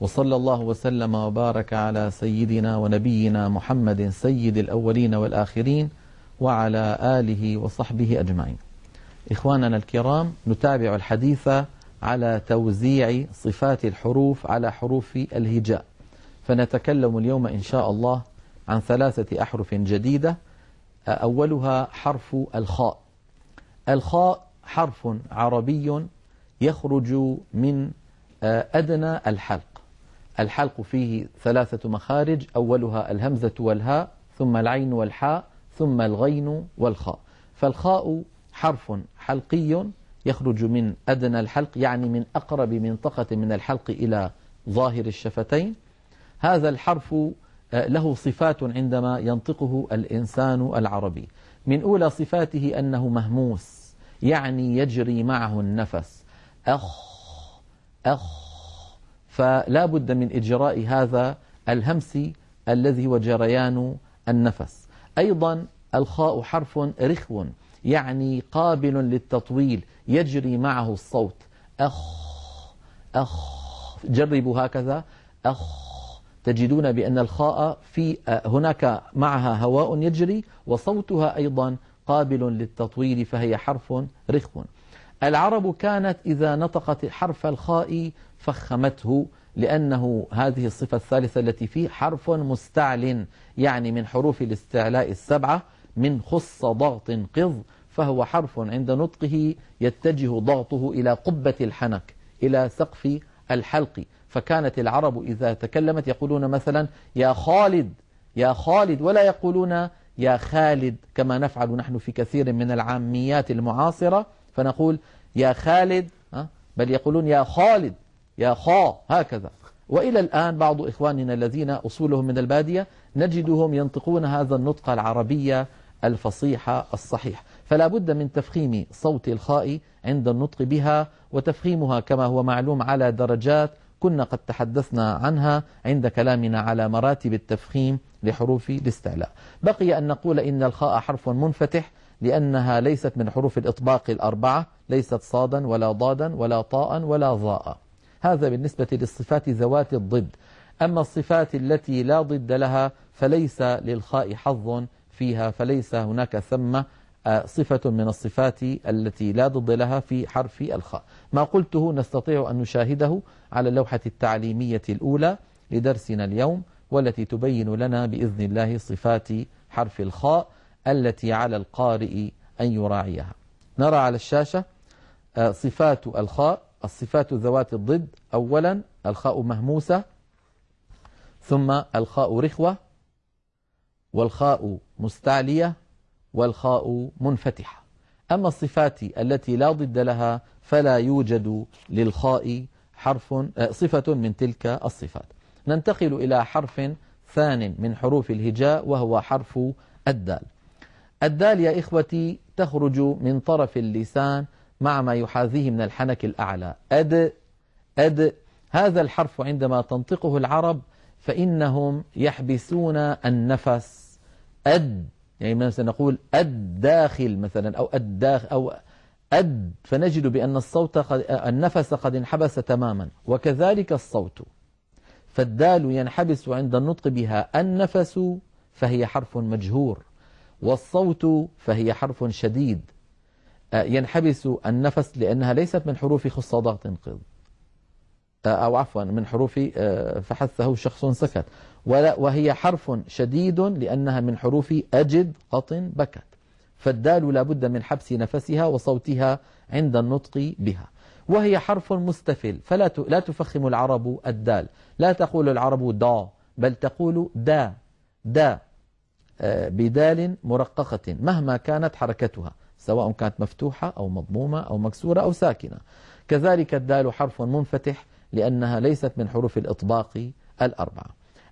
وصلى الله وسلم وبارك على سيدنا ونبينا محمد سيد الأولين والآخرين وعلى آله وصحبه أجمعين. إخواننا الكرام نتابع الحديث على توزيع صفات الحروف على حروف الهجاء. فنتكلم اليوم إن شاء الله عن ثلاثة أحرف جديدة. أولها حرف الخاء. الخاء حرف عربي يخرج من أدنى الحلق الحلق فيه ثلاثة مخارج أولها الهمزة والهاء ثم العين والحاء ثم الغين والخاء. فالخاء حرف حلقي يخرج من أدنى الحلق يعني من أقرب منطقة من الحلق إلى ظاهر الشفتين. هذا الحرف له صفات عندما ينطقه الإنسان العربي. من أولى صفاته أنه مهموس يعني يجري معه النفس. أخ أخ فلا بد من إجراء هذا الهمس الذي هو جريان النفس. أيضا الخاء حرف رخو يعني قابل للتطويل يجري معه الصوت. أخ أخ جربوا هكذا. أخ تجدون بأن الخاء في هناك معها هواء يجري وصوتها أيضا قابل للتطويل فهي حرف رخو. العرب كانت إذا نطقت حرف الخاء فخمته لأنه هذه الصفة الثالثة التي فيه حرف مستعل يعني من حروف الاستعلاء السبعة من خص ضغط قض فهو حرف عند نطقه يتجه ضغطه إلى قبة الحنك إلى سقف الحلق. فكانت العرب إذا تكلمت يقولون مثلا يا خالد يا خالد ولا يقولون يا خالد كما نفعل نحن في كثير من العاميات المعاصرة. فنقول يا خالد بل يقولون يا خالد يا خا هكذا. وإلى الآن بعض إخواننا الذين أصولهم من البادية نجدهم ينطقون هذا النطق العربية الفصيح الصحيح. فلا بد من تفخيم صوت الخاء عند النطق بها وتفخيمها كما هو معلوم على درجات كنا قد تحدثنا عنها عند كلامنا على مراتب التفخيم لحروف الاستعلاء. بقي أن نقول إن الخاء حرف منفتح لأنها ليست من حروف الإطباق الأربعة ليست صادا ولا ضادا ولا طاء ولا ظاء هذا بالنسبة للصفات ذوات الضد. أما الصفات التي لا ضد لها فليس للخاء حظ فيها فليس هناك ثم صفة من الصفات التي لا ضد لها في حرف الخاء. ما قلته نستطيع أن نشاهده على اللوحة التعليمية الأولى لدرسنا اليوم والتي تبين لنا بإذن الله صفات حرف الخاء. التي على القارئ أن يراعيها. نرى على الشاشة صفات الخاء الصفات ذوات الضد أولا الخاء مهموسة ثم الخاء رخوة والخاء مستعلية والخاء منفتحة. أما الصفات التي لا ضد لها فلا يوجد للخاء حرف صفة من تلك الصفات. ننتقل إلى حرف ثان من حروف الهجاء وهو حرف الدال. الدال يا إخوتي تخرج من طرف اللسان مع ما يحاذيه من الحنك الأعلى. أد أد. هذا الحرف عندما تنطقه العرب فإنهم يحبسون النفس. أد يعني مثلا نقول الداخل مثلا أو الداخل أو أد. فنجد بأن الصوت قد النفس قد انحبس تماما وكذلك الصوت. فالدال ينحبس عند النطق بها النفس فهي حرف مجهور. والصوت فهي حرف شديد. ينحبس النفس لأنها ليست من حروف خص ضغط قض أو عفوا من حروف فحثه شخص سكت. وهي حرف شديد لأنها من حروف أجد قط بكت. فالدال لابد من حبس نفسها وصوتها عند النطق بها. وهي حرف مستفل. فلا لا تفخم العرب الدال. لا تقول العرب دا بل تقول دا. دا. بدال مرققة مهما كانت حركتها سواء كانت مفتوحة أو مضمومة أو مكسورة أو ساكنة. كذلك الدال حرف منفتح لأنها ليست من حروف الإطباق الأربعة.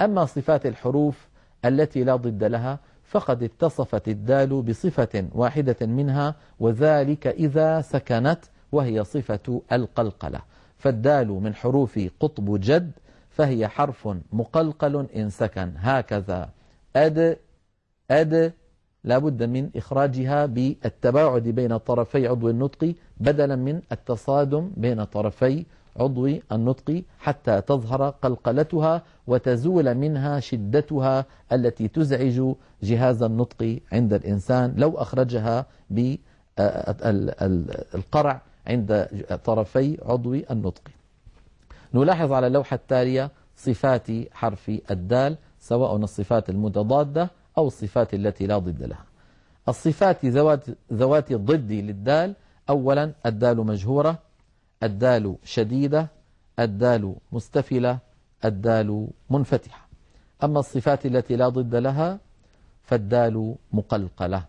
أما صفات الحروف التي لا ضد لها فقد اتصفت الدال بصفة واحدة منها وذلك إذا سكنت وهي صفة القلقلة. فالدال من حروف قطب جد فهي حرف مقلقل إن سكن. هكذا أد أد لابد من إخراجها بالتباعد بين طرفي عضو النطق بدلا من التصادم بين طرفي عضو النطق حتى تظهر قلقلتها وتزول منها شدتها التي تزعج جهاز النطق عند الإنسان لو أخرجها بالقرع عند طرفي عضو النطق. نلاحظ على اللوحة التالية صفات حرف الدال سواء الصفات المتضادة أو الصفات التي لا ضد لها. الصفات ذوات, ذوات الضد للدال أولا الدال مجهورة الدال شديدة الدال مستفلة الدال منفتحة. أما الصفات التي لا ضد لها فالدال مقلقلة.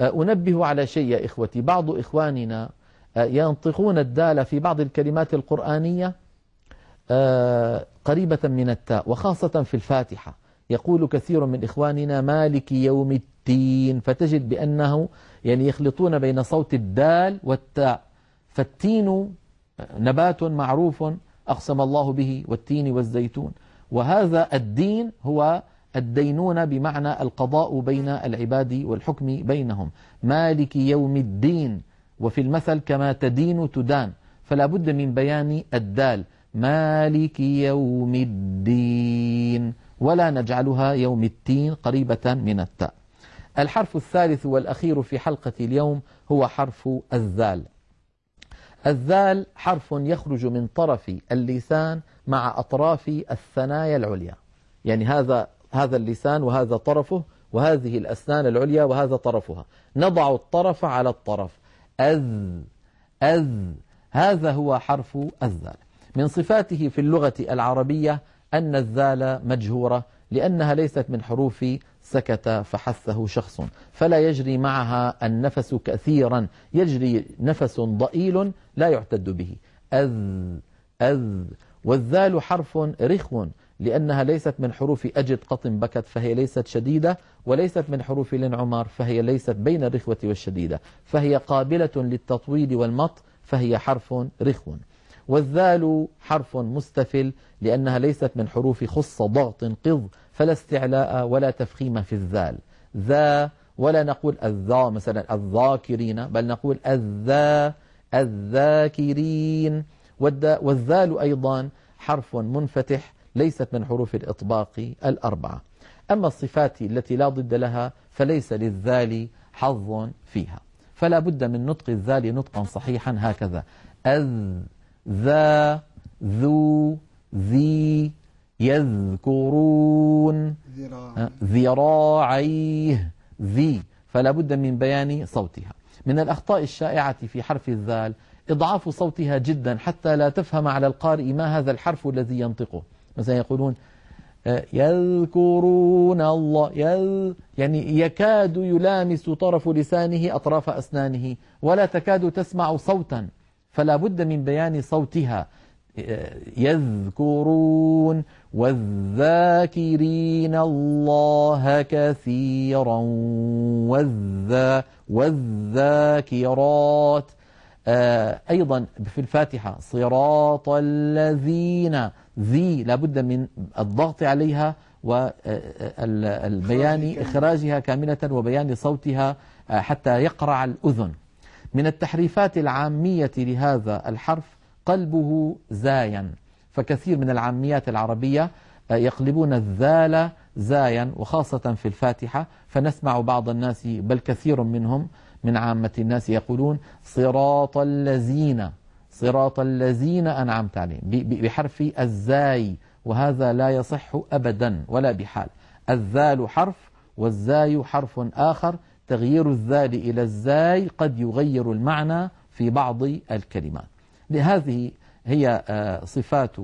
أه، أنبه على شيء يا إخوتي. بعض إخواننا أه، ينطقون الدال في بعض الكلمات القرآنية أه، قريبة من التاء وخاصة في الفاتحة. يقول كثير من إخواننا مالك يوم التين فتجد بأنه يعني يخلطون بين صوت الدال والتاء فالتين نبات معروف أقسم الله به والتين والزيتون. وهذا الدين هو الدينون بمعنى القضاء بين العباد والحكم بينهم. مالك يوم الدين وفي المثل كما تدين تدان فلا بد من بيان الدال. مالك يوم الدين. ولا نجعلها يوم التين قريبة من التاء. الحرف الثالث والأخير في حلقة اليوم هو حرف الذال. الذال حرف يخرج من طرف اللسان مع أطراف الثنايا العليا. يعني هذا هذا اللسان وهذا طرفه وهذه الأسنان العليا وهذا طرفها. نضع الطرف على الطرف. أذ أذ هذا هو حرف الذال. من صفاته في اللغة العربية أن الذال مجهورة لأنها ليست من حروف سكت فحثه شخص. فلا يجري معها النفس كثيرا. يجري نفس ضئيل لا يعتد به. أذ أذ. والذال حرف رخو لأنها ليست من حروف أجد قط بكت فهي ليست شديدة وليست من حروف الانعمار فهي ليست بين الرخوة والشديدة. فهي قابلة للتطويل والمط فهي حرف رخو. والذال حرف مستفل لأنها ليست من حروف خص ضغط قض فلا استعلاء ولا تفخيم في الذال. ذا ولا نقول الذا مثلا الذاكرين بل نقول الذا الذاكرين. والذال أيضا حرف منفتح ليست من حروف الإطباق الأربعة. أما الصفات التي لا ضد لها فليس للذال حظ فيها. فلا بد من نطق الذال نطقا صحيحا هكذا. أذ ذا ذو ذي يذكرون. ذراعيه. ذي. فلا بد من بيان صوتها. من الأخطاء الشائعة في حرف الذال إضعاف صوتها جدا حتى لا تفهم على القارئ ما هذا الحرف الذي ينطقه. مثلا يقولون يذكرون الله يذ يعني يكاد يلامس طرف لسانه أطراف أسنانه ولا تكاد تسمع صوتا. فلا بد من بيان صوتها. يذكرون والذاكرين الله كثيرا والذا والذاكرات. آه، أيضا في الفاتحة صراط الذين ذي لابد من الضغط عليها والبيان إخراجها كاملة وبيان صوتها آه، حتى يقرع الأذن. من التحريفات العامية لهذا الحرف قلبه زايا. فكثير من العاميات العربية آه، يقلبون الذال زايا وخاصة في الفاتحة فنسمع بعض الناس بل كثير منهم من عامة الناس يقولون صراط الذين صراط الذين أنعمت عليهم بحرف الزاي وهذا لا يصح أبدا ولا بحال. الذال حرف والزاي حرف آخر تغيير الذال إلى الزاي قد يغير المعنى في بعض الكلمات. لهذه هي آه، صفات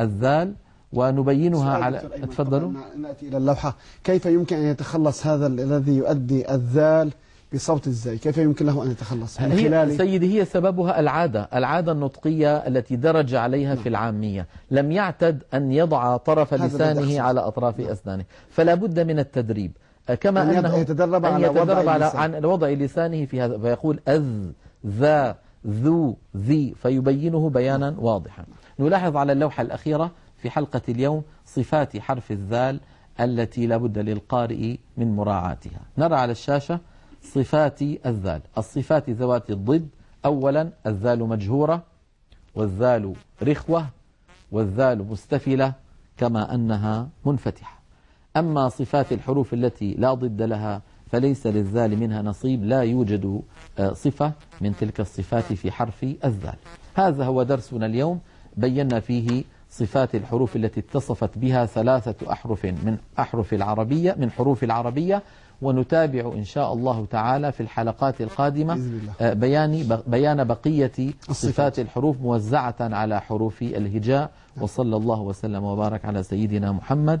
الذال ونبينها على تفضلوا. نأتي إلى اللوحة كيف يمكن أن يتخلص هذا الذي يؤدي الذال بصوت الزاي؟ كيف يمكن له أن يتخلص؟ من هي سيدي هي سببها العادة العادة النطقية التي درج عليها نعم. في العامية. لم يعتد أن يضع طرف لسانه على أطراف نعم. أسنانه. فلا بد من التدريب. كما أن أنه يتدرب, على, يتدرب على عن وضع لسانه في هذا فيقول أذ ذا ذو ذي فيبينه بيانا واضحا. نلاحظ على اللوحة الأخيرة في حلقة اليوم صفات حرف الذال التي لابد للقارئ من مراعاتها. نرى على الشاشة صفات الذال. الصفات ذوات الضد. أولا الذال مجهورة والذال رخوة والذال مستفلة كما أنها منفتحة. أما صفات الحروف التي لا ضد لها فليس للذال منها نصيب لا يوجد آه، صفة من تلك الصفات في حرف الذال. هذا هو درسنا اليوم. بينا فيه صفات الحروف التي اتصفت بها ثلاثة أحرف من أحرف العربية من حروف العربية. ونتابع إن شاء الله تعالى في الحلقات القادمة آه، بيان بيان بقية صفات الحروف موزعة على حروف الهجاء. وصلى الله وسلم وبارك على سيدنا محمد